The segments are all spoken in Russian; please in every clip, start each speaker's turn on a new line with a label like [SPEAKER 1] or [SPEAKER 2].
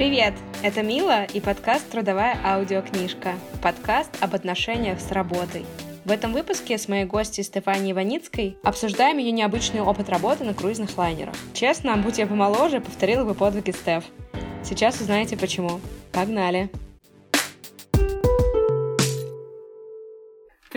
[SPEAKER 1] Привет! Это Мила и подкаст «Трудовая аудиокнижка». Подкаст об отношениях с работой. В этом выпуске с моей гостьей Стефанией Иваницкой обсуждаем ее необычный опыт работы на круизных лайнерах. Честно, будь я помоложе, повторила бы подвиги Стеф. Сейчас узнаете почему. Погнали!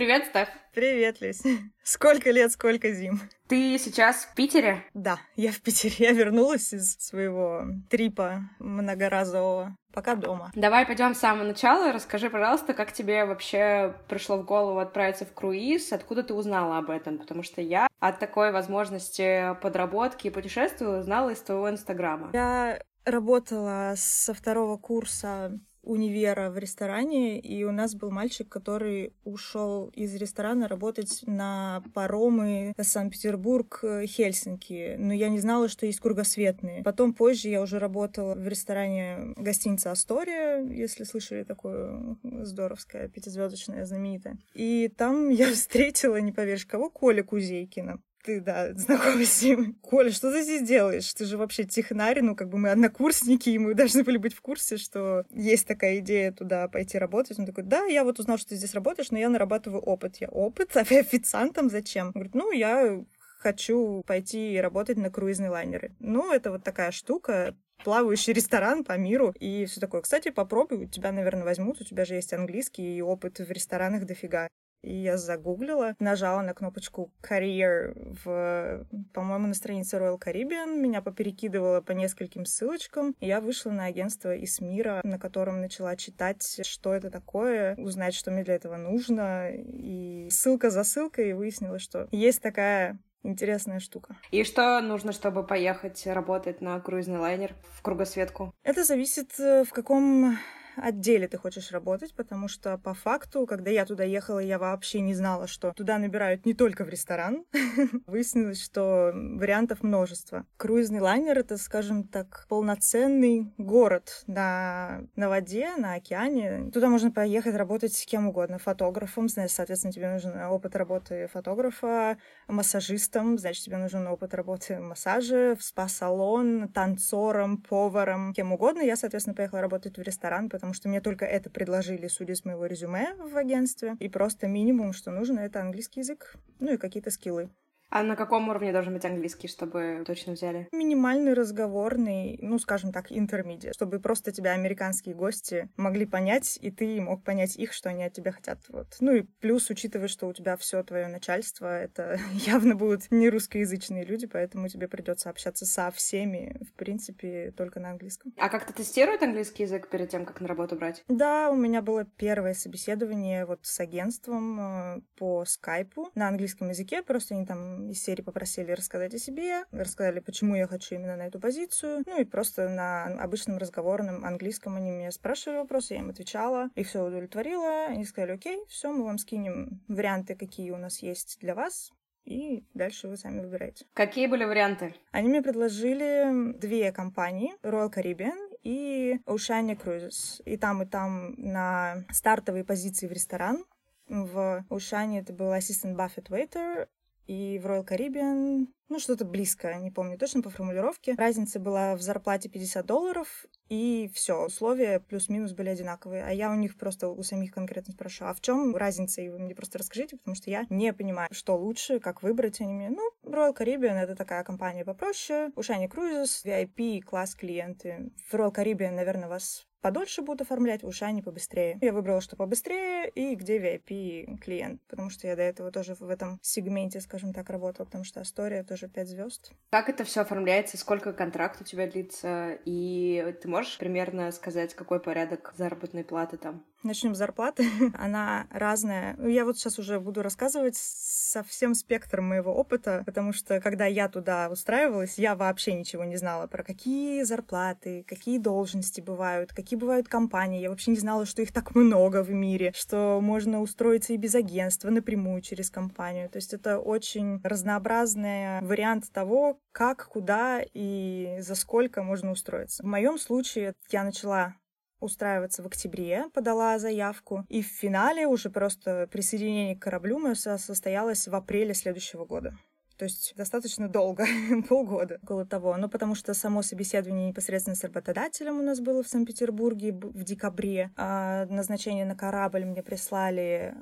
[SPEAKER 1] Привет, Стеф!
[SPEAKER 2] Привет, Лись. Сколько лет, сколько зим.
[SPEAKER 1] Ты сейчас в Питере?
[SPEAKER 2] Да, я в Питере. Я вернулась из своего трипа многоразового. Пока дома.
[SPEAKER 1] Давай пойдем с самого начала. Расскажи, пожалуйста, как тебе вообще пришло в голову отправиться в круиз? Откуда ты узнала об этом? Потому что я от такой возможности подработки и путешествия узнала из твоего инстаграма.
[SPEAKER 2] Я работала со второго курса универа в ресторане, и у нас был мальчик, который ушел из ресторана работать на паромы Санкт-Петербург-Хельсинки. Но я не знала, что есть кругосветные. Потом позже я уже работала в ресторане гостиница Астория, если слышали такое здоровское, пятизвездочное, знаменитое. И там я встретила, не поверишь, кого, Коля Кузейкина ты, да, знакомый с ним. Коля, что ты здесь делаешь? Ты же вообще технарь, ну, как бы мы однокурсники, и мы должны были быть в курсе, что есть такая идея туда пойти работать. Он такой, да, я вот узнал, что ты здесь работаешь, но я нарабатываю опыт. Я, опыт? Официантом зачем? Он говорит, ну, я хочу пойти работать на круизные лайнеры. Ну, это вот такая штука, плавающий ресторан по миру и все такое. Кстати, попробуй, тебя, наверное, возьмут, у тебя же есть английский и опыт в ресторанах дофига. И я загуглила, нажала на кнопочку Career в, по-моему, на странице Royal Caribbean, меня поперекидывало по нескольким ссылочкам, и я вышла на агентство из мира, на котором начала читать, что это такое, узнать, что мне для этого нужно, и ссылка за ссылкой выяснила, что есть такая интересная штука.
[SPEAKER 1] И что нужно, чтобы поехать работать на круизный лайнер в кругосветку?
[SPEAKER 2] Это зависит, э, в каком отделе ты хочешь работать, потому что по факту, когда я туда ехала, я вообще не знала, что туда набирают не только в ресторан. Выяснилось, что вариантов множество. Круизный лайнер — это, скажем так, полноценный город на, на воде, на океане. Туда можно поехать работать с кем угодно. Фотографом, значит, соответственно, тебе нужен опыт работы фотографа, массажистом, значит, тебе нужен опыт работы массажа, в спа-салон, танцором, поваром, кем угодно. Я, соответственно, поехала работать в ресторан, потому что мне только это предложили, судя с моего резюме в агентстве. И просто минимум, что нужно, это английский язык, ну и какие-то скиллы.
[SPEAKER 1] А на каком уровне должен быть английский, чтобы точно взяли?
[SPEAKER 2] Минимальный разговорный, ну, скажем так, интермедиат, чтобы просто тебя американские гости могли понять, и ты мог понять их, что они от тебя хотят. Вот. Ну и плюс, учитывая, что у тебя все твое начальство, это явно будут не русскоязычные люди, поэтому тебе придется общаться со всеми, в принципе, только на английском.
[SPEAKER 1] А как-то тестируют английский язык перед тем, как на работу брать?
[SPEAKER 2] Да, у меня было первое собеседование вот с агентством э, по скайпу на английском языке, просто они там из серии попросили рассказать о себе, рассказали, почему я хочу именно на эту позицию. Ну и просто на обычном разговорном английском они меня спрашивали вопросы, я им отвечала. Их все удовлетворило. Они сказали, окей, все, мы вам скинем варианты, какие у нас есть для вас. И дальше вы сами выбираете.
[SPEAKER 1] Какие были варианты?
[SPEAKER 2] Они мне предложили две компании, Royal Caribbean и Oceania Cruises. И там, и там на стартовые позиции в ресторан. В Oceania это был ассистент Buffett Waiter, и в Royal Caribbean, ну, что-то близкое, не помню точно по формулировке. Разница была в зарплате 50 долларов, и все, условия плюс-минус были одинаковые. А я у них просто у самих конкретно спрашиваю, а в чем разница? И вы мне просто расскажите, потому что я не понимаю, что лучше, как выбрать. Они мне, ну, Royal Caribbean — это такая компания попроще, Ушани Cruises, VIP, класс клиенты. В Royal Caribbean, наверное, вас подольше будут оформлять, в Ушане побыстрее. Я выбрала, что побыстрее, и где VIP клиент, потому что я до этого тоже в этом сегменте, скажем так, работала, потому что Астория тоже 5 звезд.
[SPEAKER 1] Как это все оформляется, сколько контракт у тебя длится, и ты можешь примерно сказать, какой порядок заработной платы там?
[SPEAKER 2] Начнем с зарплаты. Она разная. Ну, я вот сейчас уже буду рассказывать со всем спектром моего опыта, потому что когда я туда устраивалась, я вообще ничего не знала про какие зарплаты, какие должности бывают, какие бывают компании. Я вообще не знала, что их так много в мире, что можно устроиться и без агентства напрямую через компанию. То есть это очень разнообразный вариант того, как, куда и за сколько можно устроиться. В моем случае я начала устраиваться в октябре, подала заявку, и в финале уже просто присоединение к кораблю мое состоялось в апреле следующего года. То есть достаточно долго, полгода, около того. Ну, потому что само собеседование непосредственно с работодателем у нас было в Санкт-Петербурге в декабре, а назначение на корабль мне прислали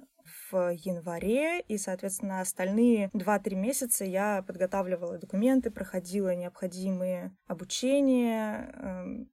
[SPEAKER 2] в январе, и, соответственно, остальные 2-3 месяца я подготавливала документы, проходила необходимые обучения, эм,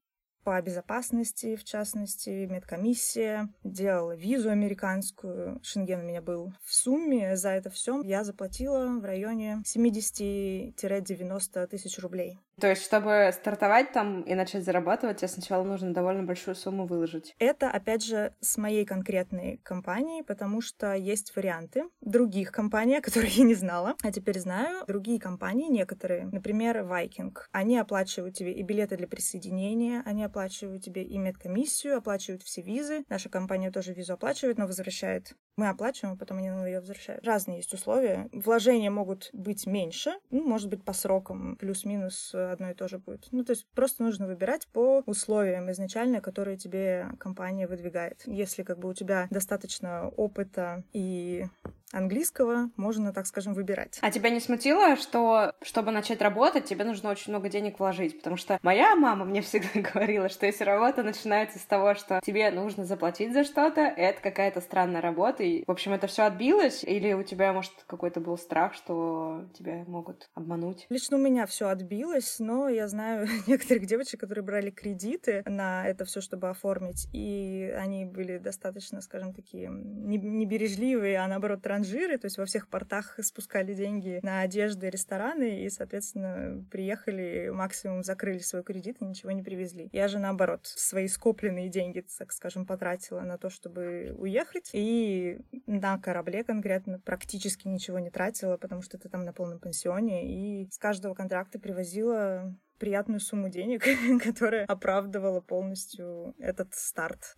[SPEAKER 2] по безопасности, в частности, медкомиссия, делала визу американскую, Шенген у меня был. В сумме за это все я заплатила в районе 70-90 тысяч рублей.
[SPEAKER 1] То есть, чтобы стартовать там и начать зарабатывать, тебе сначала нужно довольно большую сумму выложить.
[SPEAKER 2] Это, опять же, с моей конкретной компанией, потому что есть варианты других компаний, о которых я не знала, а теперь знаю. Другие компании, некоторые, например, Viking, они оплачивают тебе и билеты для присоединения, они оплачивают тебе и медкомиссию, оплачивают все визы. Наша компания тоже визу оплачивает, но возвращает. Мы оплачиваем, а потом они нам ее возвращают. Разные есть условия. Вложения могут быть меньше, ну, может быть, по срокам, плюс-минус одно и то же будет. Ну, то есть просто нужно выбирать по условиям изначально, которые тебе компания выдвигает. Если как бы у тебя достаточно опыта и английского можно, так скажем, выбирать.
[SPEAKER 1] А тебя не смутило, что чтобы начать работать, тебе нужно очень много денег вложить? Потому что моя мама мне всегда говорила, что если работа начинается с того, что тебе нужно заплатить за что-то, это какая-то странная работа. И, в общем, это все отбилось? Или у тебя, может, какой-то был страх, что тебя могут обмануть?
[SPEAKER 2] Лично у меня все отбилось, но я знаю некоторых девочек, которые брали кредиты на это все, чтобы оформить, и они были достаточно, скажем, такие небережливые, а наоборот транжиры, то есть во всех портах спускали деньги на одежды, рестораны, и, соответственно, приехали, максимум закрыли свой кредит и ничего не привезли. Я же, наоборот, свои скопленные деньги, так скажем, потратила на то, чтобы уехать, и на корабле конкретно практически ничего не тратила, потому что ты там на полном пенсионе, и с каждого контракта привозила приятную сумму денег, которая оправдывала полностью этот старт.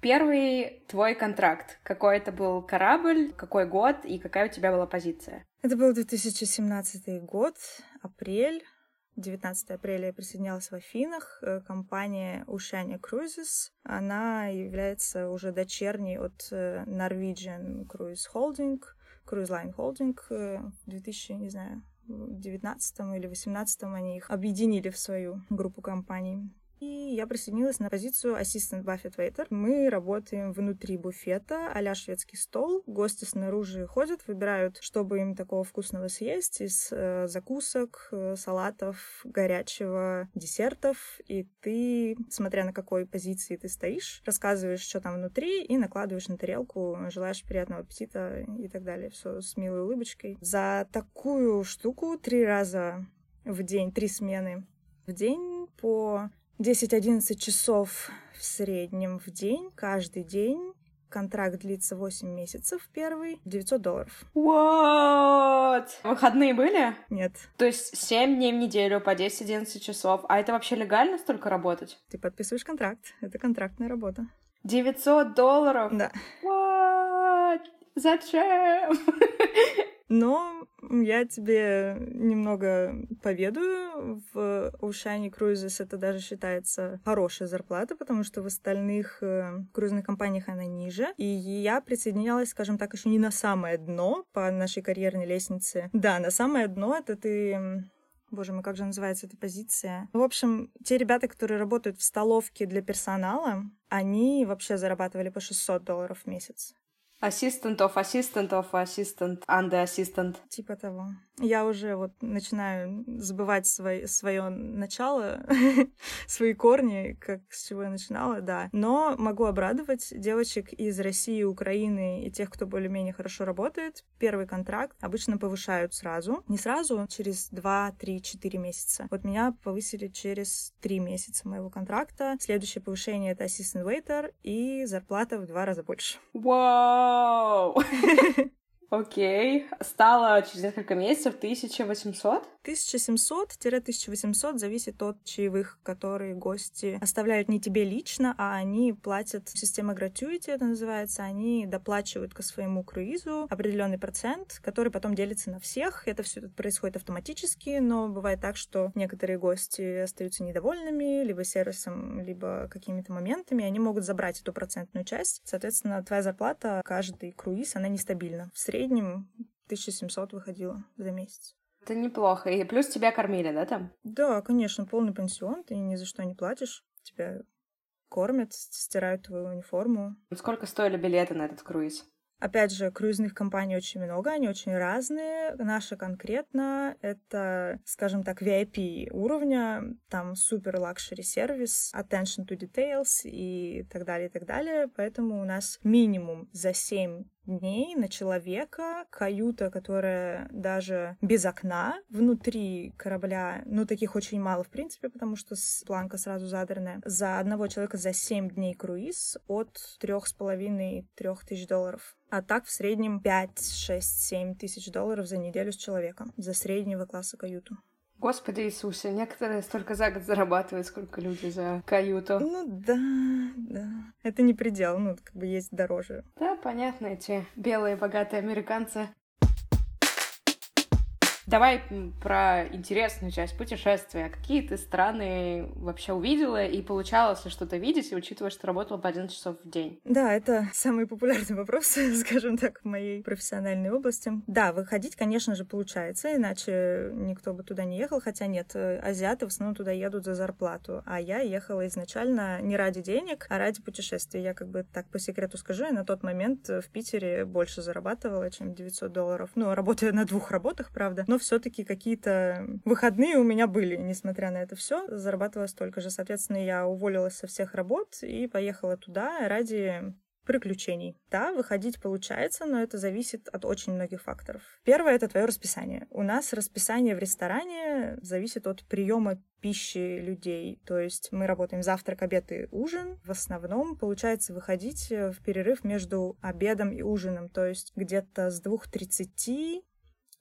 [SPEAKER 1] Первый твой контракт. Какой это был корабль, какой год и какая у тебя была позиция?
[SPEAKER 2] Это был 2017 год, апрель. 19 апреля я присоединялась в Афинах. Э, компания Oceania Cruises. Она является уже дочерней от э, Norwegian Cruise Holding, Cruise Line Holding. Э, в 2000, не знаю, 19 или 18 они их объединили в свою группу компаний. И я присоединилась на позицию ассистент Buffet Waiter. Мы работаем внутри буфета, а шведский стол. Гости снаружи ходят, выбирают, чтобы им такого вкусного съесть из э, закусок, э, салатов, горячего, десертов. И ты, смотря на какой позиции ты стоишь, рассказываешь, что там внутри, и накладываешь на тарелку, желаешь приятного аппетита и так далее. Все с милой улыбочкой. За такую штуку три раза в день, три смены в день по 10-11 часов в среднем в день, каждый день. Контракт длится 8 месяцев первый, 900 долларов.
[SPEAKER 1] What? Выходные были?
[SPEAKER 2] Нет.
[SPEAKER 1] То есть 7 дней в неделю по 10-11 часов. А это вообще легально столько работать?
[SPEAKER 2] Ты подписываешь контракт. Это контрактная работа.
[SPEAKER 1] 900 долларов?
[SPEAKER 2] Да.
[SPEAKER 1] What? Зачем?
[SPEAKER 2] Но я тебе немного поведаю. В Oceanic Cruises это даже считается хорошая зарплата, потому что в остальных э, круизных компаниях она ниже. И я присоединялась, скажем так, еще не на самое дно по нашей карьерной лестнице. Да, на самое дно это ты Боже мой, как же называется эта позиция? В общем, те ребята, которые работают в столовке для персонала, они вообще зарабатывали по 600 долларов в месяц.
[SPEAKER 1] Assistant of assistant of assistant under assistant.
[SPEAKER 2] Типа того. Я уже вот начинаю забывать свой, свое начало, свои корни, как с чего я начинала, да. Но могу обрадовать девочек из России, Украины и тех, кто более-менее хорошо работает. Первый контракт обычно повышают сразу. Не сразу, через 2, 3, 4 месяца. Вот меня повысили через 3 месяца моего контракта. Следующее повышение — это assistant waiter и зарплата в два раза больше.
[SPEAKER 1] Вау! Окей. Стало через несколько месяцев 1800?
[SPEAKER 2] 1700-1800 зависит от чаевых, которые гости оставляют не тебе лично, а они платят система gratuity, это называется, они доплачивают к своему круизу определенный процент, который потом делится на всех. Это все происходит автоматически, но бывает так, что некоторые гости остаются недовольными либо сервисом, либо какими-то моментами, они могут забрать эту процентную часть. Соответственно, твоя зарплата, каждый круиз, она нестабильна. В среднем 1700 выходила за месяц.
[SPEAKER 1] Это неплохо. И плюс тебя кормили, да, там?
[SPEAKER 2] Да, конечно, полный пансион, ты ни за что не платишь. Тебя кормят, стирают твою униформу.
[SPEAKER 1] Сколько стоили билеты на этот круиз?
[SPEAKER 2] Опять же, круизных компаний очень много, они очень разные. Наша конкретно — это, скажем так, VIP уровня, там супер luxury service, attention to details и так далее, и так далее. Поэтому у нас минимум за 7 дней на человека, каюта, которая даже без окна внутри корабля, ну, таких очень мало, в принципе, потому что планка сразу задранная, за одного человека за 7 дней круиз от 3,5-3 тысяч долларов. А так в среднем 5, 6, 7 тысяч долларов за неделю с человеком за среднего класса каюту.
[SPEAKER 1] Господи Иисусе, некоторые столько за год зарабатывают, сколько люди за каюту.
[SPEAKER 2] Ну да, да. Это не предел, ну, как бы есть дороже.
[SPEAKER 1] Да, понятно, эти белые богатые американцы Давай про интересную часть путешествия. Какие ты страны вообще увидела и получалось ли что-то видеть, учитывая, что работала по 11 часов в день?
[SPEAKER 2] Да, это самый популярный вопрос, скажем так, в моей профессиональной области. Да, выходить, конечно же, получается, иначе никто бы туда не ехал, хотя нет, э, азиаты в основном туда едут за зарплату, а я ехала изначально не ради денег, а ради путешествий. Я как бы так по секрету скажу, я на тот момент в Питере больше зарабатывала, чем 900 долларов. Ну, работая на двух работах, правда, но все-таки какие-то выходные у меня были, несмотря на это все, зарабатывала столько же. Соответственно, я уволилась со всех работ и поехала туда ради приключений. Да, выходить получается, но это зависит от очень многих факторов. Первое — это твое расписание. У нас расписание в ресторане зависит от приема пищи людей. То есть мы работаем завтрак, обед и ужин. В основном получается выходить в перерыв между обедом и ужином. То есть где-то с 2.30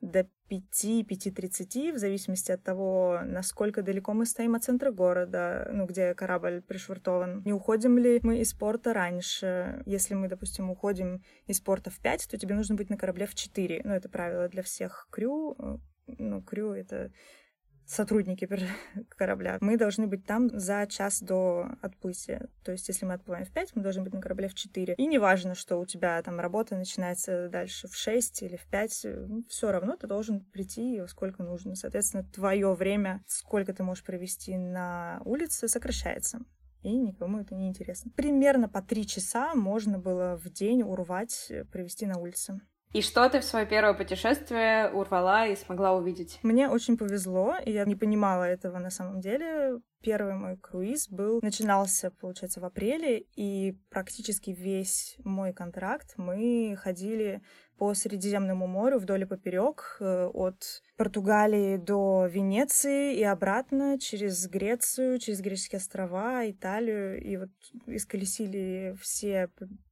[SPEAKER 2] до 5-5.30, в зависимости от того, насколько далеко мы стоим от центра города, ну, где корабль пришвартован. Не уходим ли мы из порта раньше? Если мы, допустим, уходим из порта в 5, то тебе нужно быть на корабле в 4. Ну, это правило для всех крю. Ну, крю — это сотрудники корабля, мы должны быть там за час до отплытия. То есть, если мы отплываем в 5, мы должны быть на корабле в 4. И неважно, что у тебя там работа начинается дальше в 6 или в 5, ну, все равно ты должен прийти сколько нужно. Соответственно, твое время, сколько ты можешь провести на улице, сокращается и никому это не интересно. Примерно по три часа можно было в день урвать, провести на улице.
[SPEAKER 1] И что ты в свое первое путешествие урвала и смогла увидеть?
[SPEAKER 2] Мне очень повезло, и я не понимала этого на самом деле. Первый мой круиз был, начинался, получается, в апреле, и практически весь мой контракт мы ходили по Средиземному морю вдоль и поперек, э, от Португалии до Венеции и обратно через Грецию, через греческие острова, Италию, и вот исколесили все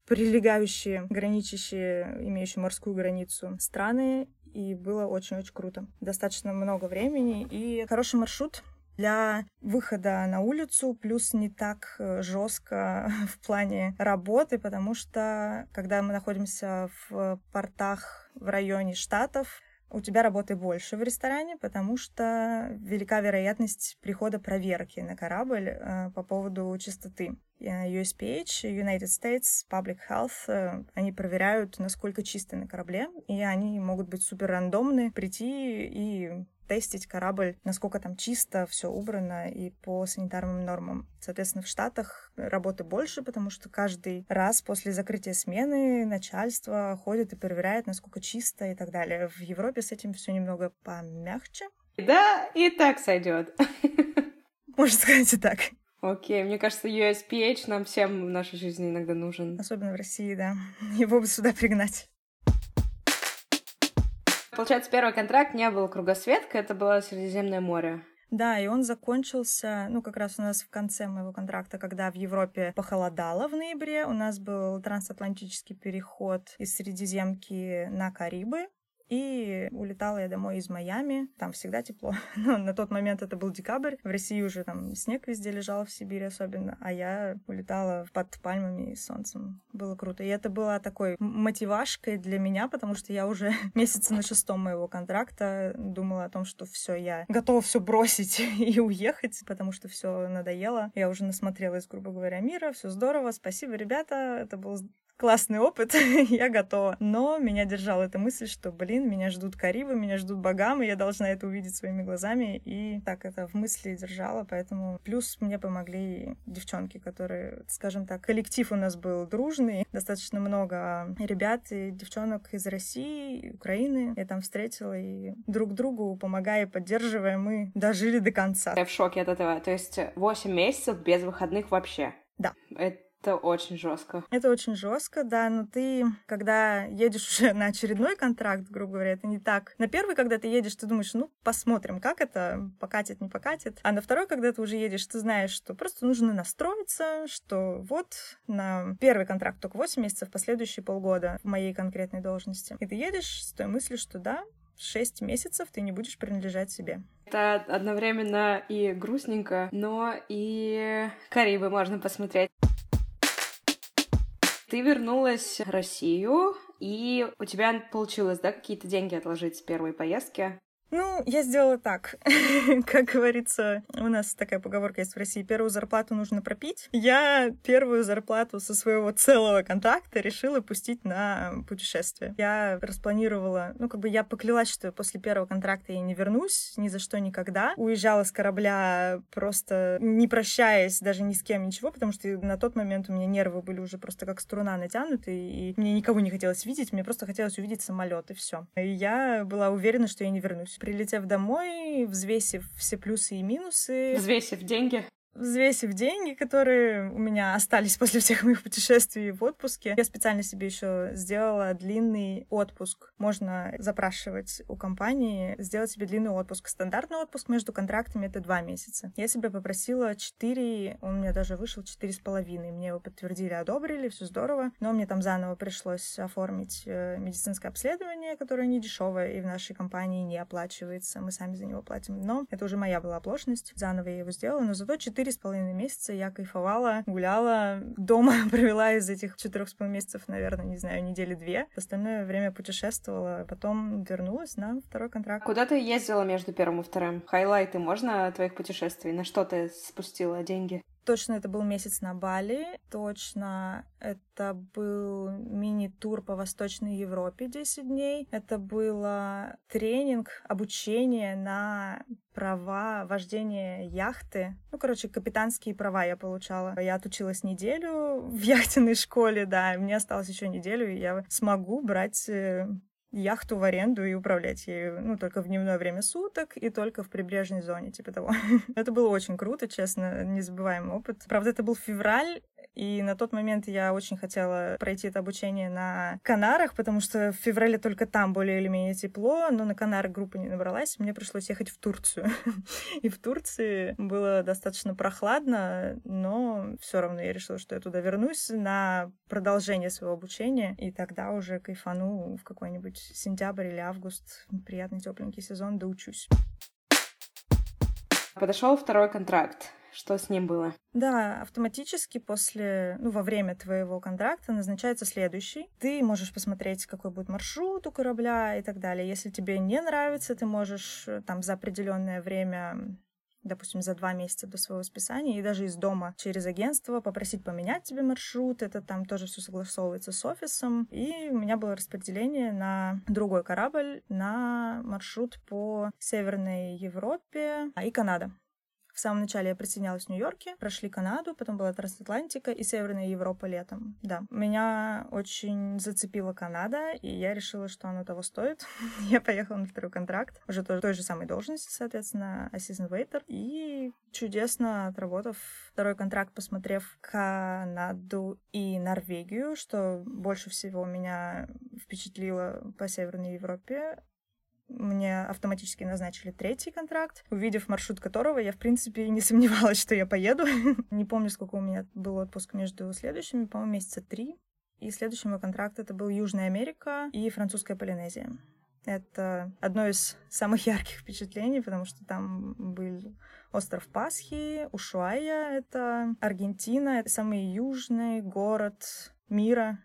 [SPEAKER 2] прилегающие, граничащие, имеющие морскую границу страны, и было очень-очень круто. Достаточно много времени и хороший маршрут для выхода на улицу, плюс не так э, жестко в плане работы, потому что когда мы находимся в портах в районе штатов, у тебя работы больше в ресторане, потому что велика вероятность прихода проверки на корабль э, по поводу чистоты. USPH, United States Public Health, э, они проверяют, насколько чисто на корабле, и они могут быть супер рандомны, прийти и тестить корабль, насколько там чисто, все убрано и по санитарным нормам. Соответственно, в Штатах работы больше, потому что каждый раз после закрытия смены начальство ходит и проверяет, насколько чисто и так далее. В Европе с этим все немного помягче.
[SPEAKER 1] Да, и так сойдет.
[SPEAKER 2] Можно сказать и так.
[SPEAKER 1] Окей, мне кажется, USPH нам всем в нашей жизни иногда нужен.
[SPEAKER 2] Особенно в России, да. Его бы сюда пригнать.
[SPEAKER 1] Получается, первый контракт не был кругосветка, это было Средиземное море.
[SPEAKER 2] Да, и он закончился, ну, как раз у нас в конце моего контракта, когда в Европе похолодало в ноябре, у нас был трансатлантический переход из Средиземки на Карибы, и улетала я домой из Майами. Там всегда тепло. Но на тот момент это был декабрь. В России уже там снег везде лежал, в Сибири особенно. А я улетала под пальмами и солнцем. Было круто. И это была такой мотивашкой для меня, потому что я уже месяца на шестом моего контракта думала о том, что все, я готова все бросить и уехать, потому что все надоело. Я уже насмотрелась, грубо говоря, мира. Все здорово. Спасибо, ребята. Это был классный опыт, я готова. Но меня держала эта мысль, что, блин, меня ждут Карибы, меня ждут Багамы, я должна это увидеть своими глазами. И так это в мысли держала, поэтому плюс мне помогли девчонки, которые, скажем так, коллектив у нас был дружный, достаточно много ребят и девчонок из России, Украины я там встретила, и друг другу, помогая и поддерживая, мы дожили до конца.
[SPEAKER 1] Я в шоке от этого. То есть 8 месяцев без выходных вообще?
[SPEAKER 2] Да.
[SPEAKER 1] Это это очень жестко.
[SPEAKER 2] Это очень жестко, да, но ты, когда едешь уже на очередной контракт, грубо говоря, это не так. На первый, когда ты едешь, ты думаешь, ну, посмотрим, как это, покатит, не покатит. А на второй, когда ты уже едешь, ты знаешь, что просто нужно настроиться, что вот на первый контракт только 8 месяцев, последующие полгода в моей конкретной должности. И ты едешь с той мыслью, что да, шесть месяцев ты не будешь принадлежать себе.
[SPEAKER 1] Это одновременно и грустненько, но и Карибы можно посмотреть. Ты вернулась в Россию, и у тебя получилось, да, какие-то деньги отложить с первой поездки?
[SPEAKER 2] Ну, я сделала так. как говорится, у нас такая поговорка есть в России, первую зарплату нужно пропить. Я первую зарплату со своего целого контракта решила пустить на путешествие. Я распланировала, ну, как бы я поклялась, что после первого контракта я не вернусь ни за что никогда. Уезжала с корабля просто не прощаясь даже ни с кем, ничего, потому что на тот момент у меня нервы были уже просто как струна натянуты, и мне никого не хотелось видеть, мне просто хотелось увидеть самолет, и все. И я была уверена, что я не вернусь прилетев домой, взвесив все плюсы и минусы.
[SPEAKER 1] Взвесив деньги
[SPEAKER 2] взвесив деньги, которые у меня остались после всех моих путешествий в отпуске, я специально себе еще сделала длинный отпуск. Можно запрашивать у компании сделать себе длинный отпуск. Стандартный отпуск между контрактами — это два месяца. Я себе попросила четыре, он мне даже вышел четыре с половиной. Мне его подтвердили, одобрили, все здорово. Но мне там заново пришлось оформить э, медицинское обследование, которое не дешевое и в нашей компании не оплачивается. Мы сами за него платим. Но это уже моя была оплошность. Заново я его сделала, но зато четыре четыре с половиной месяца я кайфовала, гуляла, дома провела из этих четырех с половиной месяцев, наверное, не знаю, недели две. Остальное время путешествовала, потом вернулась на второй контракт.
[SPEAKER 1] Куда ты ездила между первым и вторым? Хайлайты можно твоих путешествий? На что ты спустила деньги?
[SPEAKER 2] Точно это был месяц на Бали, точно это был мини-тур по Восточной Европе 10 дней. Это было тренинг, обучение на права вождения яхты. Ну, короче, капитанские права я получала. Я отучилась неделю в яхтенной школе, да, мне осталось еще неделю, и я смогу брать э, яхту в аренду и управлять ею, ну, только в дневное время суток и только в прибрежной зоне, типа того. это было очень круто, честно, незабываемый опыт. Правда, это был февраль, и на тот момент я очень хотела пройти это обучение на Канарах, потому что в феврале только там более или менее тепло, но на Канарах группа не набралась, мне пришлось ехать в Турцию. И в Турции было достаточно прохладно, но все равно я решила, что я туда вернусь на продолжение своего обучения, и тогда уже кайфану в какой-нибудь сентябрь или август, приятный тепленький сезон, доучусь.
[SPEAKER 1] Подошел второй контракт. Что с ним было?
[SPEAKER 2] Да, автоматически после, ну, во время твоего контракта назначается следующий. Ты можешь посмотреть, какой будет маршрут у корабля и так далее. Если тебе не нравится, ты можешь э, там за определенное время допустим, за два месяца до своего списания, и даже из дома через агентство попросить поменять тебе маршрут. Это там тоже все согласовывается с офисом. И у меня было распределение на другой корабль, на маршрут по Северной Европе и Канада. В самом начале я присоединялась в Нью-Йорке, прошли Канаду, потом была Трансатлантика и Северная Европа летом. Да, меня очень зацепила Канада, и я решила, что оно того стоит. я поехала на второй контракт, уже тоже той же самой должности, соответственно, assistant waiter, и чудесно отработав второй контракт, посмотрев Канаду и Норвегию, что больше всего меня впечатлило по Северной Европе, мне автоматически назначили третий контракт, увидев маршрут которого я, в принципе, не сомневалась, что я поеду. не помню, сколько у меня был отпуск между следующими, по-моему, месяца три. И следующий мой контракт это был Южная Америка и французская Полинезия. Это одно из самых ярких впечатлений, потому что там был остров Пасхи, Ушуая, это Аргентина, это самый южный город мира,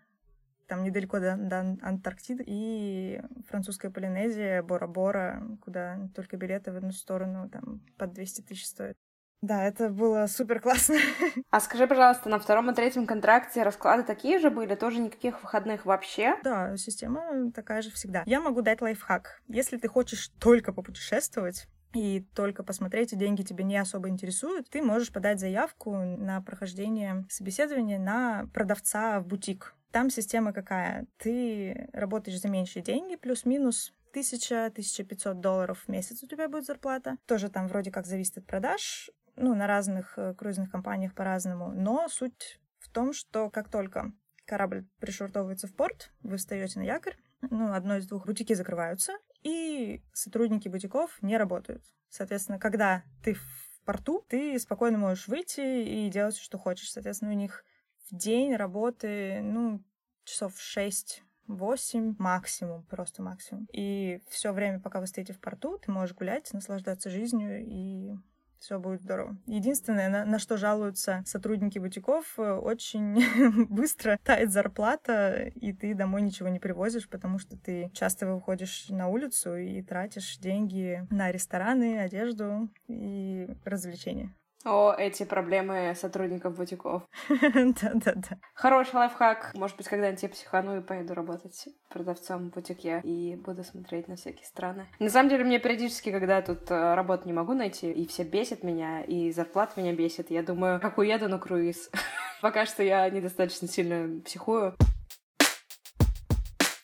[SPEAKER 2] там недалеко до, до Антарктиды, и французская Полинезия, Бора-Бора, куда только билеты в одну сторону там под 200 тысяч стоят. Да, это было супер классно.
[SPEAKER 1] А скажи, пожалуйста, на втором и третьем контракте расклады такие же были? Тоже никаких выходных вообще?
[SPEAKER 2] Да, система такая же всегда. Я могу дать лайфхак. Если ты хочешь только попутешествовать, и только посмотреть, и деньги тебе не особо интересуют, ты можешь подать заявку на прохождение собеседования на продавца в бутик. Там система какая? Ты работаешь за меньшие деньги, плюс-минус 1000-1500 долларов в месяц у тебя будет зарплата. Тоже там вроде как зависит от продаж. Ну, на разных э, круизных компаниях по-разному. Но суть в том, что как только корабль пришвартовывается в порт, вы встаете на якорь, ну, одно из двух бутики закрываются, и сотрудники бутиков не работают. Соответственно, когда ты в порту, ты спокойно можешь выйти и делать, что хочешь. Соответственно, у них в день работы, ну, часов 6-8 максимум, просто максимум. И все время, пока вы стоите в порту, ты можешь гулять, наслаждаться жизнью и все будет здорово. Единственное, на, на что жалуются сотрудники бутиков, э, очень быстро тает зарплата, и ты домой ничего не привозишь, потому что ты часто выходишь на улицу и тратишь деньги на рестораны, одежду и развлечения.
[SPEAKER 1] О, эти проблемы сотрудников бутиков.
[SPEAKER 2] Да-да-да.
[SPEAKER 1] Хороший лайфхак. Может быть, когда-нибудь я психану и поеду работать продавцом в бутике и буду смотреть на всякие страны. На самом деле, мне периодически, когда я тут э, работу не могу найти, и все бесит меня, и зарплата меня бесит, я думаю, как уеду на круиз. Пока что я недостаточно сильно психую.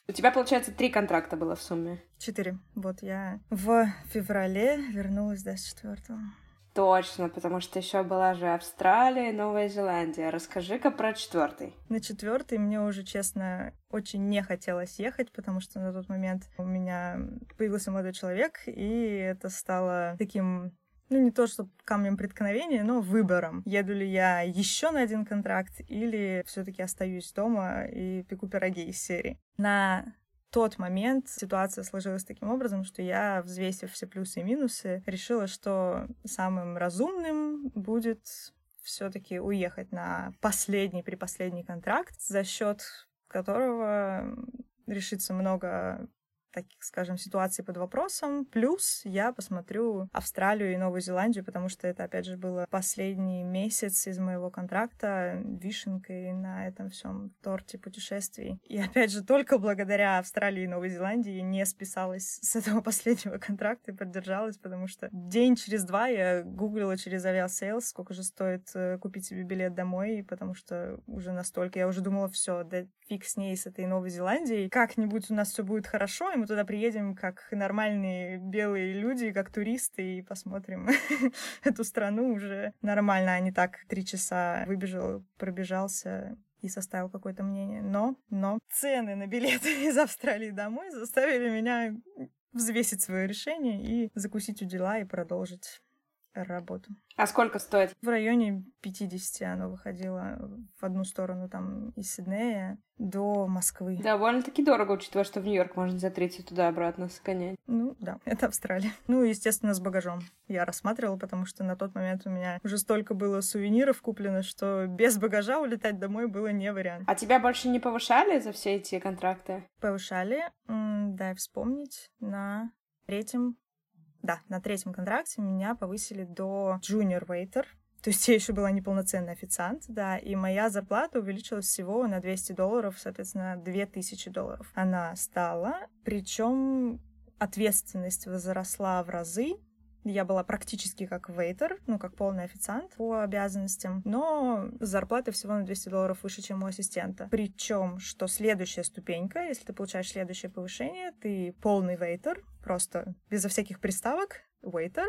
[SPEAKER 1] У тебя, получается, три контракта было в сумме?
[SPEAKER 2] Четыре. Вот я в феврале вернулась до четвертого.
[SPEAKER 1] Точно, потому что еще была же Австралия и Новая Зеландия. Расскажи-ка про четвертый.
[SPEAKER 2] На четвертый мне уже, честно, очень не хотелось ехать, потому что на тот момент у меня появился молодой человек, и это стало таким ну, не то, что камнем преткновения, но выбором. Еду ли я еще на один контракт или все-таки остаюсь дома и пеку пироги из серии. На тот момент ситуация сложилась таким образом, что я, взвесив все плюсы и минусы, решила, что самым разумным будет все-таки уехать на последний, предпоследний контракт, за счет которого решится много таких, скажем, ситуаций под вопросом. Плюс я посмотрю Австралию и Новую Зеландию, потому что это, опять же, было последний месяц из моего контракта вишенкой на этом всем торте путешествий. И, опять же, только благодаря Австралии и Новой Зеландии не списалась с этого последнего контракта и продержалась, потому что день через два я гуглила через Aviasales, сколько же стоит э, купить себе билет домой, потому что уже настолько, я уже думала, все, фиг с ней, с этой Новой Зеландией, как-нибудь у нас все будет хорошо, и мы туда приедем как нормальные белые люди, как туристы, и посмотрим эту страну уже нормально, а не так три часа выбежал, пробежался и составил какое-то мнение. Но, но цены на билеты из Австралии домой заставили меня взвесить свое решение и закусить у дела и продолжить работу.
[SPEAKER 1] А сколько стоит?
[SPEAKER 2] В районе 50 оно выходило в одну сторону, там, из Сиднея до Москвы.
[SPEAKER 1] Довольно-таки дорого, учитывая, что в Нью-Йорк можно за 30 туда-обратно сгонять.
[SPEAKER 2] Ну, да, это Австралия. Ну, естественно, с багажом. Я рассматривала, потому что на тот момент у меня уже столько было сувениров куплено, что без багажа улетать домой было не вариант.
[SPEAKER 1] А тебя больше не повышали за все эти контракты?
[SPEAKER 2] Повышали, дай вспомнить, на третьем да, на третьем контракте меня повысили до junior waiter, то есть я еще была неполноценный официант, да, и моя зарплата увеличилась всего на 200 долларов, соответственно, 2000 долларов. Она стала, причем ответственность возросла в разы, я была практически как вейтер, ну, как полный официант по обязанностям, но зарплата всего на 200 долларов выше, чем у ассистента. Причем, что следующая ступенька, если ты получаешь следующее повышение, ты полный вейтер, просто безо всяких приставок, waiter,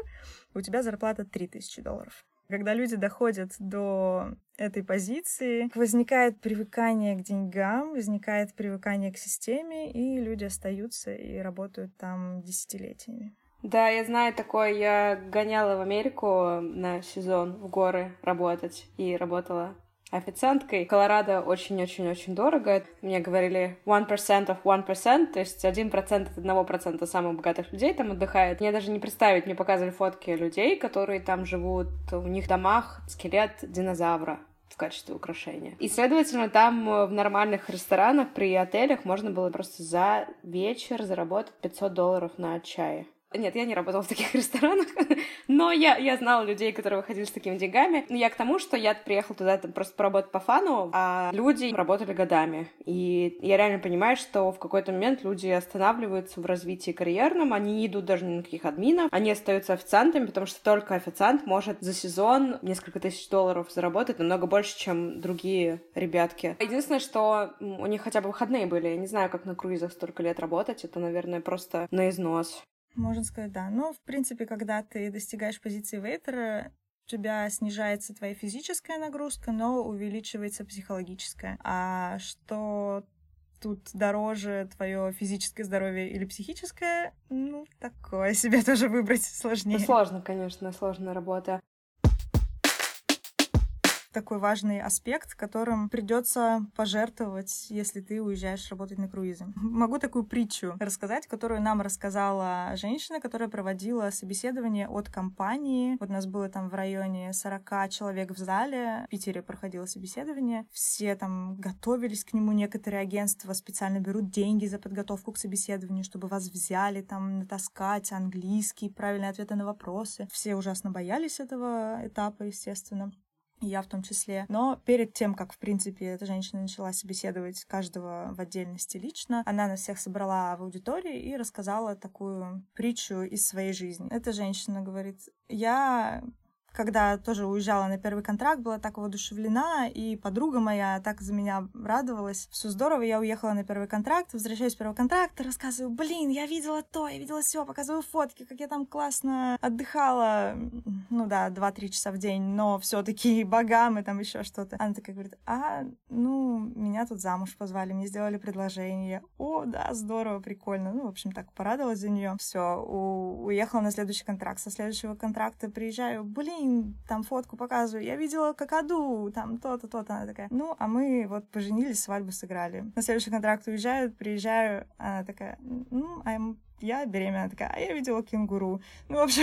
[SPEAKER 2] у тебя зарплата 3000 долларов. Когда люди доходят до этой позиции, возникает привыкание к деньгам, возникает привыкание к системе, и люди остаются и работают там десятилетиями.
[SPEAKER 1] Да, я знаю такое. Я гоняла в Америку на сезон в горы работать и работала официанткой. Колорадо очень-очень-очень дорого. Мне говорили one percent of one percent, то есть один процент от одного процента самых богатых людей там отдыхает. Мне даже не представить, мне показывали фотки людей, которые там живут, у них в домах скелет динозавра в качестве украшения. И, следовательно, там э, в нормальных ресторанах при отелях можно было просто за вечер заработать 500 долларов на чае. Нет, я не работала в таких ресторанах, но я, я знала людей, которые выходили с такими деньгами. Но я к тому, что я приехала туда там, просто поработать по фану, а люди работали годами. И я реально понимаю, что в какой-то момент люди останавливаются в развитии карьерном, они не идут даже ни на каких админов, они остаются официантами, потому что только официант может за сезон несколько тысяч долларов заработать намного больше, чем другие ребятки. Единственное, что у них хотя бы выходные были. Я не знаю, как на круизах столько лет работать. Это, наверное, просто на износ.
[SPEAKER 2] Можно сказать, да. Но, в принципе, когда ты достигаешь позиции вейтера, у тебя снижается твоя физическая нагрузка, но увеличивается психологическая. А что тут дороже твое физическое здоровье или психическое, ну, такое себе тоже выбрать сложнее.
[SPEAKER 1] Это сложно, конечно, сложная работа
[SPEAKER 2] такой важный аспект, которым придется пожертвовать, если ты уезжаешь работать на круизе. Могу такую притчу рассказать, которую нам рассказала женщина, которая проводила собеседование от компании. Вот нас было там в районе 40 человек в зале. В Питере проходило собеседование. Все там готовились к нему. Некоторые агентства специально берут деньги за подготовку к собеседованию, чтобы вас взяли там натаскать английский, правильные ответы на вопросы. Все ужасно боялись этого этапа, естественно я в том числе. Но перед тем, как, в принципе, эта женщина начала собеседовать каждого в отдельности лично, она нас всех собрала в аудитории и рассказала такую притчу из своей жизни. Эта женщина говорит, я когда тоже уезжала на первый контракт, была так воодушевлена, и подруга моя так за меня радовалась. Все здорово, я уехала на первый контракт, возвращаюсь с первого контракта, рассказываю, блин, я видела то, я видела все, показываю фотки, как я там классно отдыхала, ну да, 2-3 часа в день, но все таки богам и там еще что-то. Она такая говорит, а, ну, меня тут замуж позвали, мне сделали предложение. О, да, здорово, прикольно. Ну, в общем, так порадовалась за нее. Все, уехала на следующий контракт. Со следующего контракта приезжаю, блин, блин, там фотку показываю, я видела какаду, там то-то, то-то. Она такая, ну, а мы вот поженились, свадьбу сыграли. На следующий контракт уезжают, приезжаю, она такая, ну, а я беременна такая, а я видела кенгуру. Ну, в общем,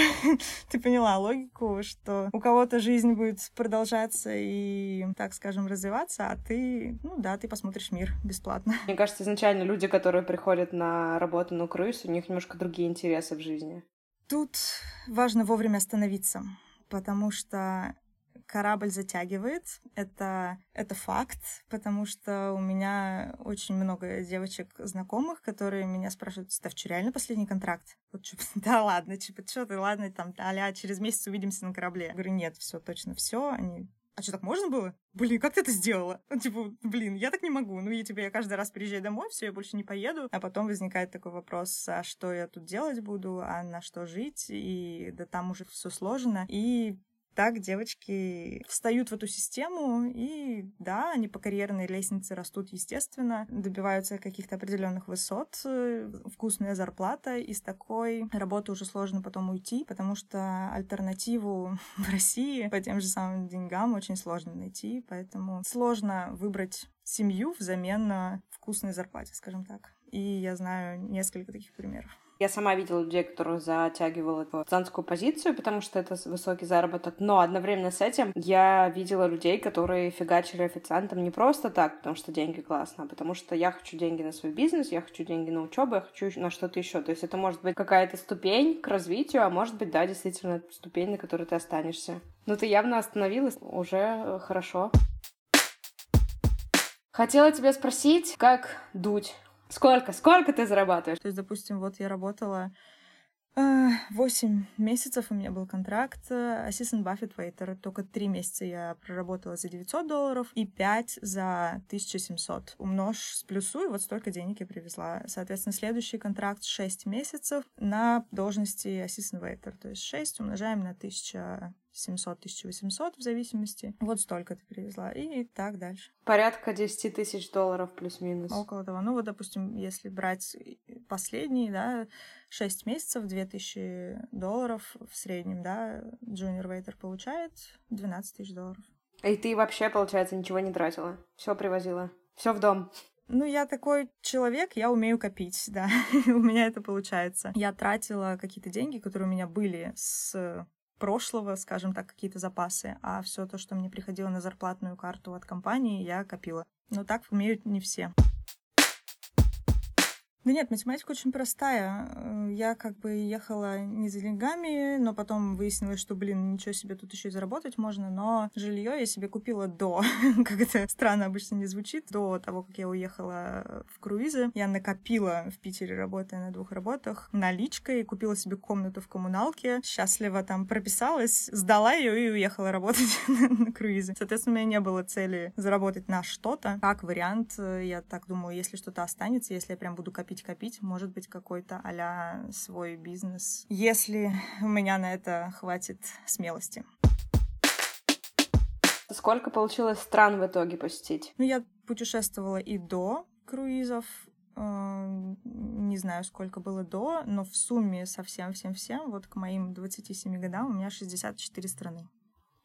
[SPEAKER 2] ты поняла логику, что у кого-то жизнь будет продолжаться и, так скажем, развиваться, а ты, ну да, ты посмотришь мир бесплатно.
[SPEAKER 1] Мне кажется, изначально люди, которые приходят на работу на круиз, у них немножко другие интересы в жизни.
[SPEAKER 2] Тут важно вовремя остановиться потому что корабль затягивает. Это, это факт, потому что у меня очень много девочек знакомых, которые меня спрашивают, Став, что реально последний контракт? Вот, типа, да ладно, типа, что ты, ладно, там, а через месяц увидимся на корабле. Я говорю, нет, все, точно все. Они, а что, так можно было? Блин, как ты это сделала? Ну, типа, блин, я так не могу. Ну, я тебе я каждый раз приезжаю домой, все, я больше не поеду. А потом возникает такой вопрос, а что я тут делать буду, а на что жить? И да там уже все сложно. И так девочки встают в эту систему, и да, они по карьерной лестнице растут, естественно, добиваются каких-то определенных высот, э, вкусная зарплата, и с такой работы уже сложно потом уйти, потому что альтернативу в России по тем же самым деньгам очень сложно найти, поэтому сложно выбрать семью взамен на вкусной зарплате, скажем так. И я знаю несколько таких примеров.
[SPEAKER 1] Я сама видела людей, которые затягивала в официантскую позицию, потому что это высокий заработок. Но одновременно с этим я видела людей, которые фигачили официантом не просто так, потому что деньги классно, а потому что я хочу деньги на свой бизнес, я хочу деньги на учебу, я хочу на что-то еще. То есть это может быть какая-то ступень к развитию, а может быть, да, действительно, ступень, на которой ты останешься. Но ты явно остановилась, уже э, хорошо. Хотела тебя спросить, как дуть Сколько? Сколько ты зарабатываешь?
[SPEAKER 2] То есть, допустим, вот я работала 8 месяцев у меня был контракт Assistant Buffett Waiter. Только 3 месяца я проработала за 900 долларов и 5 за 1700. Умножь с плюсу, и вот столько денег я привезла. Соответственно, следующий контракт 6 месяцев на должности Assistant Waiter. То есть 6 умножаем на 1000 1700-1800 в зависимости. Вот столько ты привезла. И так дальше.
[SPEAKER 1] Порядка 10 тысяч долларов плюс-минус.
[SPEAKER 2] Около того. Ну вот, допустим, если брать последние, да, 6 месяцев, 2000 долларов в среднем, да, junior waiter получает 12 тысяч долларов.
[SPEAKER 1] И ты вообще, получается, ничего не тратила? Все привозила? Все в дом?
[SPEAKER 2] Ну, я такой человек, я умею копить, да. у меня это получается. Я тратила какие-то деньги, которые у меня были с прошлого, скажем так, какие-то запасы, а все то, что мне приходило на зарплатную карту от компании, я копила. Но так умеют не все. Да нет, математика очень простая. Э, я как бы ехала не за деньгами, но потом выяснилось, что, блин, ничего себе, тут еще и заработать можно, но жилье я себе купила до, как это странно обычно не звучит, до того, как я уехала в круизы. Я накопила в Питере, работая на двух работах, наличкой, купила себе комнату в коммуналке, счастливо там прописалась, сдала ее и уехала работать на круизы. Соответственно, у меня не было цели заработать на что-то. Как вариант, э, я так думаю, если что-то останется, если я прям буду копить копить, может быть, какой-то а свой бизнес, если у меня на это хватит смелости.
[SPEAKER 1] Сколько получилось стран в итоге посетить?
[SPEAKER 2] Ну, я путешествовала и до круизов, э, не знаю, сколько было до, но в сумме совсем-всем-всем, вот к моим 27 годам у меня 64 страны.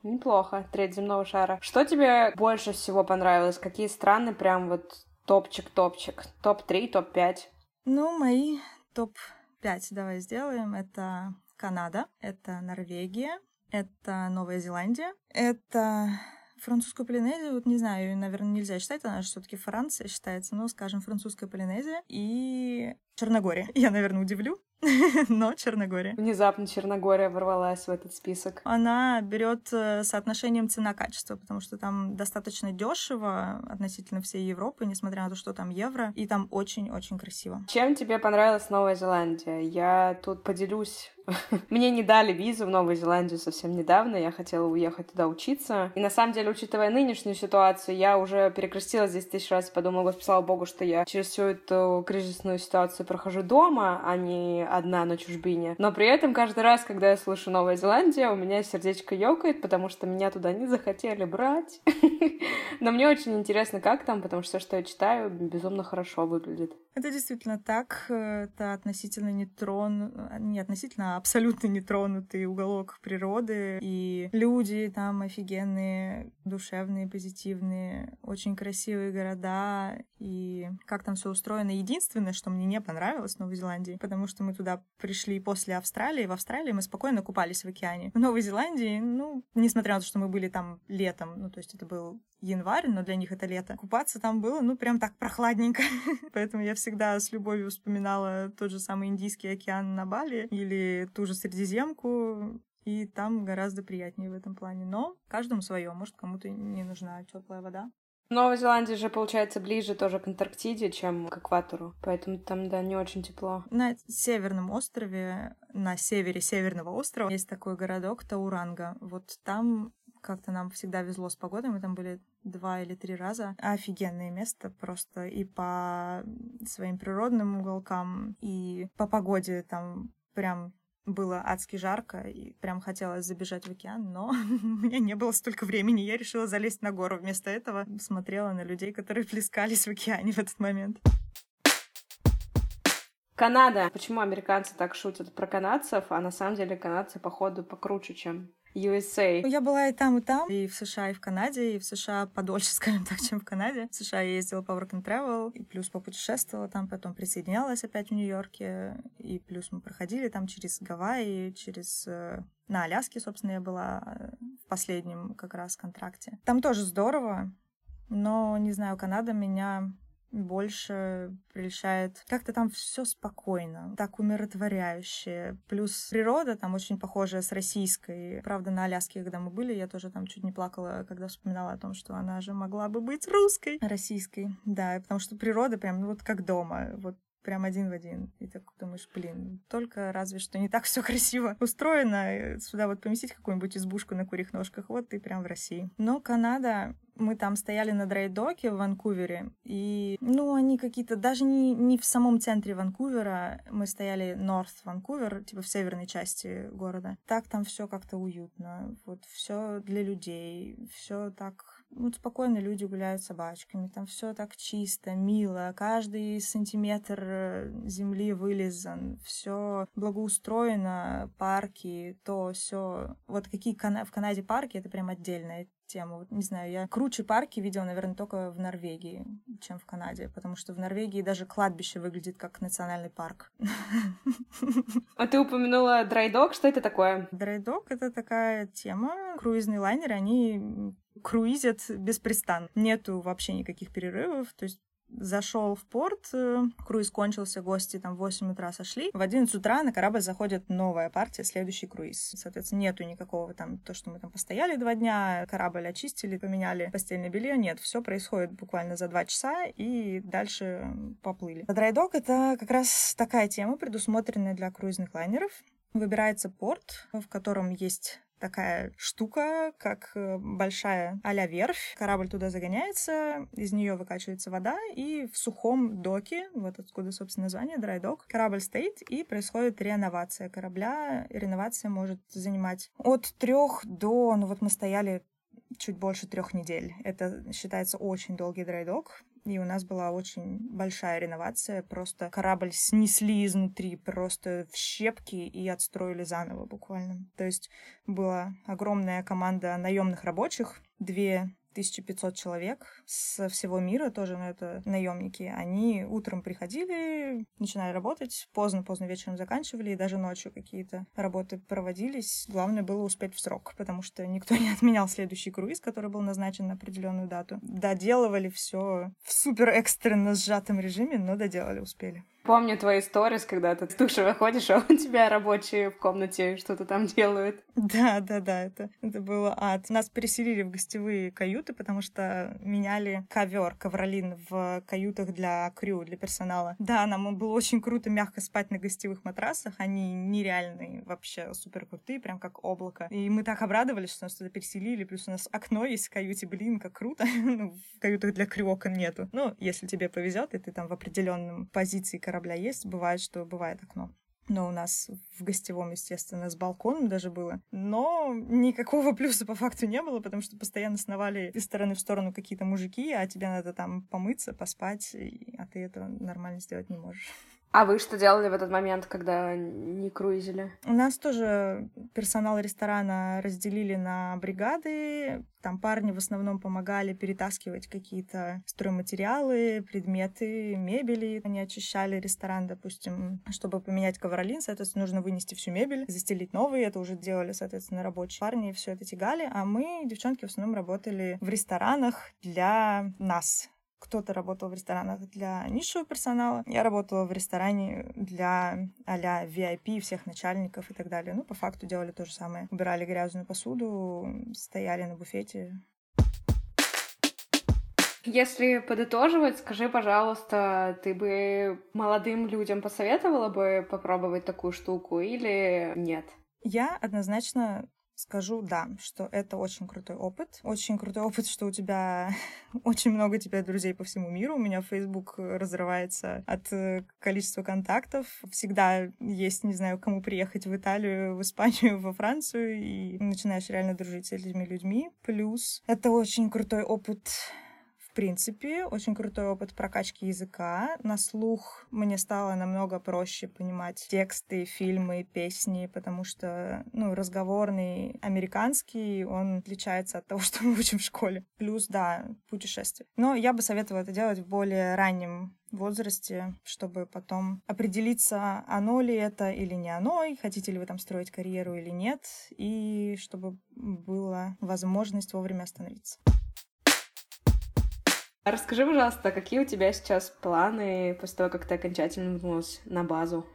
[SPEAKER 1] Неплохо, треть земного шара. Что тебе больше всего понравилось? Какие страны прям вот топчик-топчик? Топ-3, топ-5?
[SPEAKER 2] Ну, мои топ-5 давай сделаем. Это Канада, это Норвегия, это Новая Зеландия, это французскую Полинезию, вот не знаю, наверное, нельзя считать, она же все-таки Франция считается, но, скажем, французская Полинезия и Черногория. Я, наверное, удивлю, но Черногория.
[SPEAKER 1] Внезапно Черногория ворвалась в этот список.
[SPEAKER 2] Она берет э, соотношением цена-качество, потому что там достаточно дешево относительно всей Европы, несмотря на то, что там евро, и там очень-очень красиво.
[SPEAKER 1] Чем тебе понравилась Новая Зеландия? Я тут поделюсь мне не дали визу в Новую Зеландию совсем недавно, я хотела уехать туда учиться. И на самом деле, учитывая нынешнюю ситуацию, я уже перекрестилась здесь тысяч раз и подумала, господи, слава богу, что я через всю эту кризисную ситуацию прохожу дома, а не одна на чужбине. Но при этом каждый раз, когда я слышу Новая Зеландия, у меня сердечко ёкает, потому что меня туда не захотели брать. Но мне очень интересно, как там, потому что все, что я читаю, безумно хорошо выглядит.
[SPEAKER 2] Это действительно так. Это относительно нетрон... Не относительно, а абсолютно нетронутый уголок природы. И люди там офигенные, душевные, позитивные, очень красивые города. И как там все устроено. Единственное, что мне не понравилось в Новой Зеландии, потому что мы туда пришли после Австралии. В Австралии мы спокойно купались в океане. В Новой Зеландии, ну, несмотря на то, что мы были там летом, ну, то есть это был январь, но для них это лето. Купаться там было, ну, прям так прохладненько. Поэтому я всегда с любовью вспоминала тот же самый Индийский океан на Бали или ту же Средиземку. И там гораздо приятнее в этом плане. Но каждому свое. Может, кому-то не нужна теплая вода.
[SPEAKER 1] Новая Зеландия же, получается, ближе тоже к Антарктиде, чем к экватору. Поэтому там, да, не очень тепло.
[SPEAKER 2] На северном острове, на севере северного острова, есть такой городок Тауранга. Вот там как-то нам всегда везло с погодой. Мы там были два или три раза. Офигенное место просто и по своим природным уголкам, и по погоде там прям было адски жарко, и прям хотелось забежать в океан, но у меня не было столько времени. Я решила залезть на гору. Вместо этого смотрела на людей, которые плескались в океане в этот момент.
[SPEAKER 1] Канада. Почему американцы так шутят про канадцев, а на самом деле канадцы, походу, покруче, чем USA.
[SPEAKER 2] Я была и там, и там, и в США, и в Канаде, и в США подольше, скажем так, чем в Канаде. В США я ездила по work and travel, и плюс попутешествовала там, потом присоединялась опять в Нью-Йорке, и плюс мы проходили там через Гавайи, через э, на Аляске, собственно, я была э, в последнем как раз контракте. Там тоже здорово, но, не знаю, Канада меня больше прельщает. Как-то там все спокойно, так умиротворяюще. Плюс природа там очень похожая с российской. Правда, на Аляске, когда мы были, я тоже там чуть не плакала, когда вспоминала о том, что она же могла бы быть русской, российской. Да, потому что природа прям ну, вот как дома. Вот прям один в один. И так думаешь, блин, только разве что не так все красиво устроено. Сюда вот поместить какую-нибудь избушку на курьих ножках, вот ты прям в России. Но Канада Мы там стояли на драйдоке в Ванкувере, и, ну, они какие-то, даже не, не в самом центре Ванкувера, мы стояли Норth Ванкувер, типа в северной части города. Так там все как-то уютно, вот все для людей, все так вот спокойно люди гуляют с собачками, там все так чисто, мило, каждый сантиметр э, земли вылезан, все благоустроено, парки, то все. Вот какие в Канаде парки, это прям отдельная тема. Вот, не знаю, я круче парки видела, наверное, только в Норвегии, чем в Канаде, потому что в Норвегии даже кладбище выглядит как национальный парк.
[SPEAKER 1] А ты упомянула драйдок, что это такое?
[SPEAKER 2] Драйдок — это такая тема. Круизные лайнеры, они круизят беспрестанно. Нету вообще никаких перерывов, то есть зашел в порт, э, круиз кончился, гости там в 8 утра сошли. В 11 утра на корабль заходит новая партия, следующий круиз. Соответственно, нету никакого там, то, что мы там постояли два дня, корабль очистили, поменяли постельное белье. Нет, все происходит буквально за два часа и дальше поплыли. Драйдок — это как раз такая тема, предусмотренная для круизных лайнеров. Выбирается порт, в котором есть такая штука, как э, большая а верфь. Корабль туда загоняется, из нее выкачивается вода, и в сухом доке, вот откуда, собственно, название, драйдок, корабль стоит, и происходит реновация корабля. Реновация может занимать от трех до, ну вот мы стояли чуть больше трех недель. Это считается очень долгий драйдок и у нас была очень большая реновация. Просто корабль снесли изнутри просто в щепки и отстроили заново буквально. То есть была огромная команда наемных рабочих, две 1500 человек со всего мира, тоже ну, это наемники. Они утром приходили, начинали работать, поздно-поздно вечером заканчивали, и даже ночью какие-то работы проводились. Главное было успеть в срок, потому что никто не отменял следующий круиз, который был назначен на определенную дату. Доделывали все в супер экстренно сжатом режиме, но доделали, успели.
[SPEAKER 1] Помню твои сторис, когда ты с души выходишь, а у тебя рабочие в комнате что-то там делают.
[SPEAKER 2] Да, да, да, это, это было ад. Нас переселили в гостевые каюты, потому что меняли ковер, ковролин в каютах для крю, для персонала. Да, нам было очень круто мягко спать на гостевых матрасах. Они нереальные, вообще супер крутые, прям как облако. И мы так обрадовались, что нас туда переселили. Плюс у нас окно есть в каюте. Блин, как круто. ну, в каютах для крю окон нету. Ну, если тебе повезет, и ты там в определенном позиции корабля есть, бывает, что бывает окно. Но у нас в гостевом, естественно, с балконом даже было. Но никакого плюса по факту не было, потому что постоянно сновали из стороны в сторону какие-то мужики, а тебе надо там помыться, поспать, а ты это нормально сделать не можешь.
[SPEAKER 1] А вы что делали в этот момент, когда не круизили?
[SPEAKER 2] У нас тоже персонал ресторана разделили на бригады. Там парни в основном помогали перетаскивать какие-то стройматериалы, предметы, мебели. Они очищали ресторан, допустим, чтобы поменять ковролин, соответственно, нужно вынести всю мебель, застелить новые. Это уже делали, соответственно, рабочие парни, все это тягали. А мы, девчонки, в основном работали в ресторанах для нас, кто-то работал в ресторанах для низшего персонала. Я работала в ресторане для а-ля VIP, всех начальников и так далее. Ну, по факту делали то же самое. Убирали грязную посуду, стояли на буфете.
[SPEAKER 1] Если подытоживать, скажи, пожалуйста, ты бы молодым людям посоветовала бы попробовать такую штуку или нет?
[SPEAKER 2] Я однозначно скажу, да, что это очень крутой опыт. Очень крутой опыт, что у тебя очень много тебя друзей по всему миру. У меня Facebook разрывается от э, количества контактов. Всегда есть, не знаю, кому приехать в Италию, в Испанию, во Францию, и начинаешь реально дружить с этими людьми. Плюс это очень крутой опыт в принципе, очень крутой опыт прокачки языка. На слух мне стало намного проще понимать тексты, фильмы, песни, потому что, ну, разговорный американский, он отличается от того, что мы учим в школе. Плюс, да, путешествие. Но я бы советовала это делать в более раннем возрасте, чтобы потом определиться, оно ли это или не оно, и хотите ли вы там строить карьеру или нет, и чтобы была возможность вовремя остановиться.
[SPEAKER 1] Расскажи, пожалуйста, какие у тебя сейчас планы после того, как ты окончательно вернулась на базу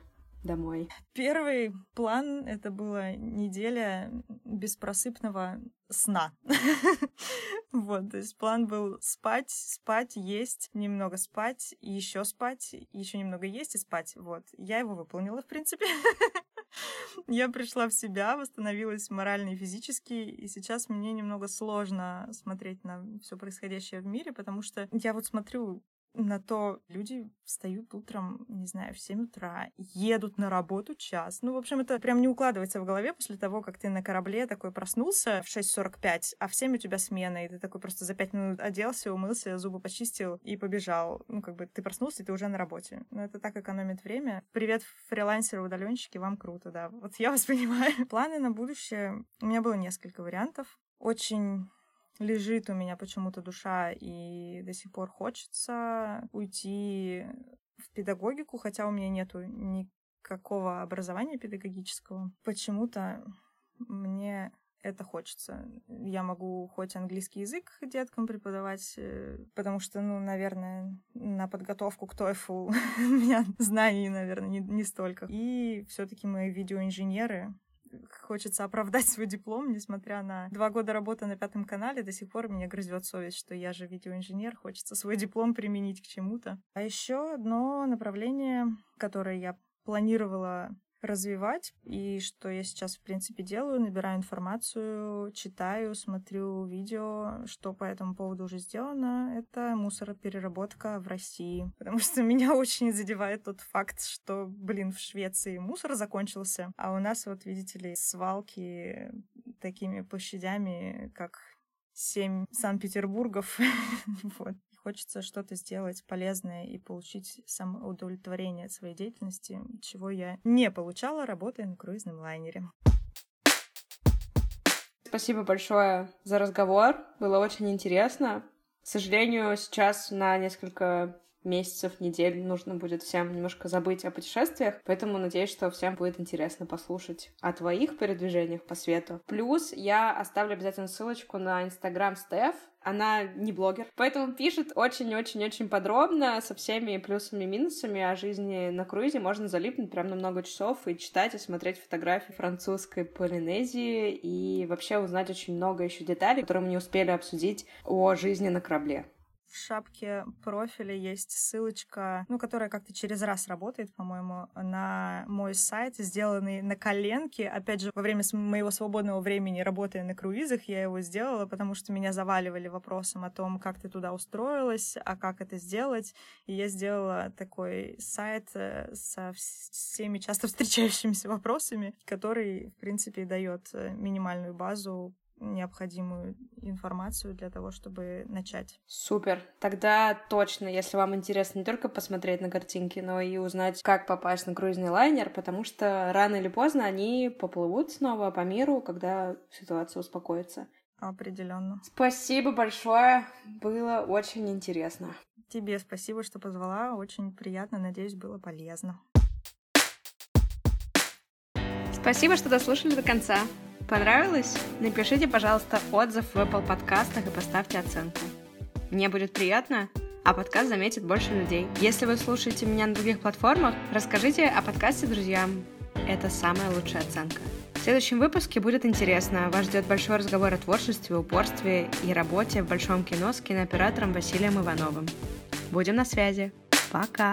[SPEAKER 1] домой?
[SPEAKER 2] Первый план — это была неделя беспросыпного сна. Вот, то есть план был спать, спать, есть, немного спать, еще спать, еще немного есть и спать. Вот, я его выполнила, в принципе. Я пришла в себя, восстановилась морально и физически, и сейчас мне немного сложно смотреть на все происходящее в мире, потому что я вот смотрю на то люди встают утром, не знаю, в 7 утра, едут на работу час. Ну, в общем, это прям не укладывается в голове после того, как ты на корабле такой проснулся в 6.45, а в 7 у тебя смена, и ты такой просто за 5 минут оделся, умылся, зубы почистил и побежал. Ну, как бы ты проснулся, и ты уже на работе. Но это так экономит время. Привет, фрилансеры, удаленщики, вам круто, да. Вот я вас понимаю. Планы на будущее. У меня было несколько вариантов. Очень лежит у меня почему-то душа, и до сих пор хочется уйти в педагогику, хотя у меня нету никакого образования педагогического. Почему-то мне это хочется. Я могу хоть английский язык деткам преподавать, э, потому что, ну, наверное, на подготовку к TOEFL у меня знаний, наверное, не, не столько. И все таки мы видеоинженеры, хочется оправдать свой диплом, несмотря на два года работы на пятом канале, до сих пор меня грызет совесть, что я же видеоинженер, хочется свой диплом применить к чему-то. А еще одно направление, которое я планировала развивать. И что я сейчас, в принципе, делаю, набираю информацию, читаю, смотрю видео, что по этому поводу уже сделано. Это мусоропереработка в России. Потому что меня очень задевает тот факт, что, блин, в Швеции мусор закончился, а у нас, вот, видите ли, свалки такими площадями, как семь Санкт-Петербургов. вот хочется что-то сделать полезное и получить самоудовлетворение от своей деятельности, чего я не получала, работая на круизном лайнере.
[SPEAKER 1] Спасибо большое за разговор. Было очень интересно. К сожалению, сейчас на несколько месяцев, недель нужно будет всем немножко забыть о путешествиях, поэтому надеюсь, что всем будет интересно послушать о твоих передвижениях по свету. Плюс я оставлю обязательно ссылочку на Инстаграм Стеф, она не блогер, поэтому пишет очень-очень-очень подробно со всеми плюсами и минусами о жизни на круизе. Можно залипнуть прям на много часов и читать и смотреть фотографии французской Полинезии и вообще узнать очень много еще деталей, которые мы не успели обсудить о жизни на корабле.
[SPEAKER 2] В шапке профиля есть ссылочка, ну, которая как-то через раз работает, по-моему, на мой сайт, сделанный на коленке. Опять же, во время моего свободного времени, работая на круизах, я его сделала, потому что меня заваливали вопросом о том, как ты туда устроилась, а как это сделать. И я сделала такой сайт э, со всеми часто встречающимися вопросами, который, в принципе, дает э, минимальную базу необходимую информацию для того, чтобы начать.
[SPEAKER 1] Супер. Тогда точно, если вам интересно не только посмотреть на картинки, но и узнать, как попасть на круизный лайнер, потому что рано или поздно они поплывут снова по миру, когда ситуация успокоится.
[SPEAKER 2] Определенно.
[SPEAKER 1] Спасибо большое. Было очень интересно.
[SPEAKER 2] Тебе спасибо, что позвала. Очень приятно. Надеюсь, было полезно.
[SPEAKER 1] Спасибо, что дослушали до конца. Понравилось? Напишите, пожалуйста, отзыв в Apple подкастах и поставьте оценку. Мне будет приятно, а подкаст заметит больше людей. Если вы слушаете меня на других платформах, расскажите о подкасте друзьям. Это самая лучшая оценка. В следующем выпуске будет интересно. Вас ждет большой разговор о творчестве, упорстве и работе в большом кино с кинооператором Василием Ивановым. Будем на связи. Пока!